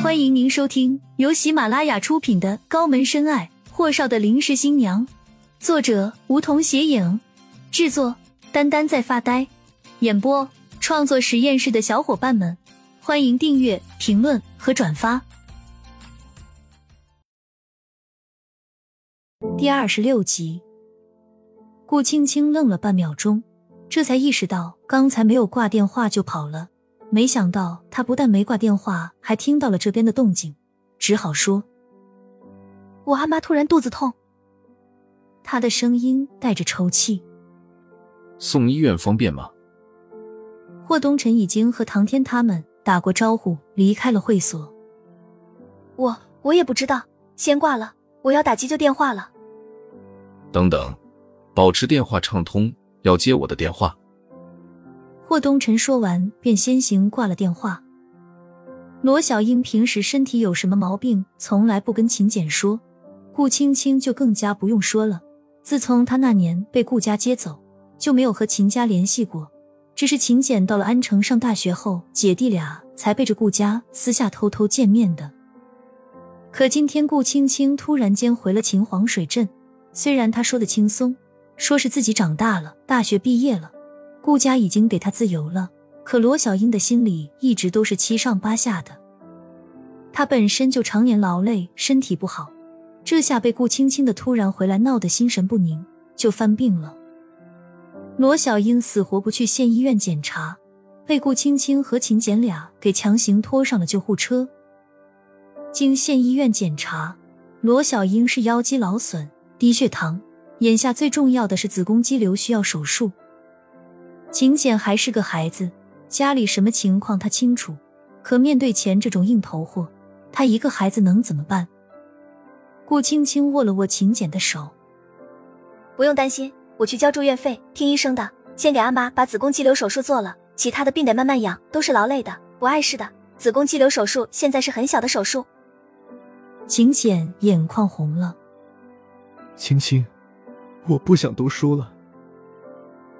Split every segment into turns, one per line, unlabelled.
欢迎您收听由喜马拉雅出品的《高门深爱：霍少的临时新娘》，作者梧桐斜影，制作丹丹在发呆，演播创作实验室的小伙伴们，欢迎订阅、评论和转发。第二十六集，顾青青愣了半秒钟，这才意识到刚才没有挂电话就跑了。没想到他不但没挂电话，还听到了这边的动静，只好说：“
我阿妈突然肚子痛。”
他的声音带着抽泣。
送医院方便吗？
霍东辰已经和唐天他们打过招呼，离开了会所。
我我也不知道，先挂了。我要打急救电话了。
等等，保持电话畅通，要接我的电话。
霍东辰说完，便先行挂了电话。罗小英平时身体有什么毛病，从来不跟秦简说，顾青青就更加不用说了。自从她那年被顾家接走，就没有和秦家联系过。只是秦简到了安城上大学后，姐弟俩才背着顾家私下偷偷见面的。可今天顾青青突然间回了秦皇水镇，虽然她说的轻松，说是自己长大了，大学毕业了。顾家已经给他自由了，可罗小英的心里一直都是七上八下的。她本身就常年劳累，身体不好，这下被顾青青的突然回来闹得心神不宁，就犯病了。罗小英死活不去县医院检查，被顾青青和秦简俩给强行拖上了救护车。经县医院检查，罗小英是腰肌劳损、低血糖，眼下最重要的是子宫肌瘤需要手术。秦简还是个孩子，家里什么情况他清楚。可面对钱这种硬头货，他一个孩子能怎么办？顾青青握了握秦简的手，
不用担心，我去交住院费，听医生的。先给阿妈把子宫肌瘤手术做了，其他的病得慢慢养，都是劳累的，不碍事的。子宫肌瘤手术现在是很小的手术。
秦简眼眶红了，
青青，我不想读书了。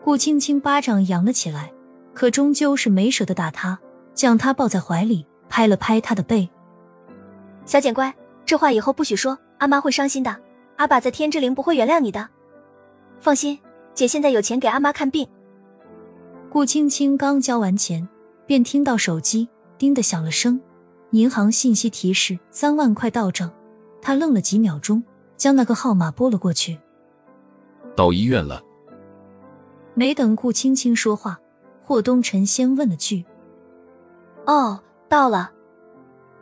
顾青青巴掌扬了起来，可终究是没舍得打他，将他抱在怀里，拍了拍他的背。
小简乖，这话以后不许说，阿妈会伤心的。阿爸在天之灵不会原谅你的。放心，姐现在有钱给阿妈看病。
顾青青刚交完钱，便听到手机叮的响了声，银行信息提示三万块到账。他愣了几秒钟，将那个号码拨了过去。
到医院了。
没等顾青青说话，霍东辰先问了句：“
哦，到了。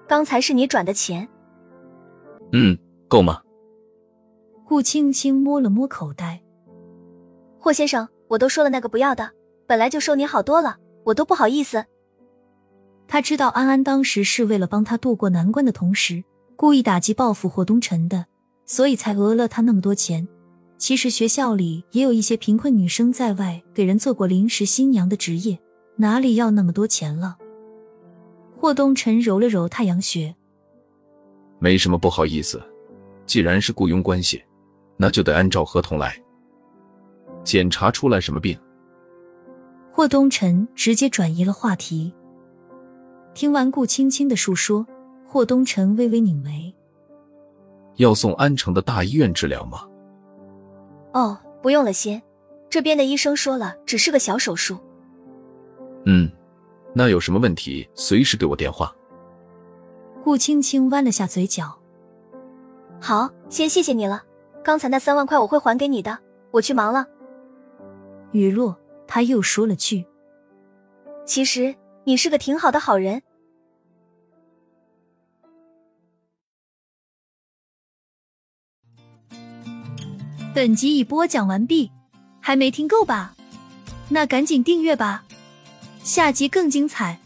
刚才是你转的钱。
嗯，够吗？”
顾青青摸了摸口袋：“
霍先生，我都说了那个不要的，本来就收你好多了，我都不好意思。”
他知道安安当时是为了帮他渡过难关的同时，故意打击报复霍东辰的，所以才讹了他那么多钱。其实学校里也有一些贫困女生在外给人做过临时新娘的职业，哪里要那么多钱了？霍东辰揉了揉太阳穴，
没什么不好意思，既然是雇佣关系，那就得按照合同来。检查出来什么病？
霍东辰直接转移了话题。听完顾青青的述说，霍东辰微微拧眉：“
要送安城的大医院治疗吗？”
哦，不用了，先，这边的医生说了，只是个小手术。
嗯，那有什么问题，随时给我电话。
顾青青弯了下嘴角。
好，先谢谢你了，刚才那三万块我会还给你的，我去忙了。
雨落，他又说了句：“
其实你是个挺好的好人。”
本集已播讲完毕，还没听够吧？那赶紧订阅吧，下集更精彩。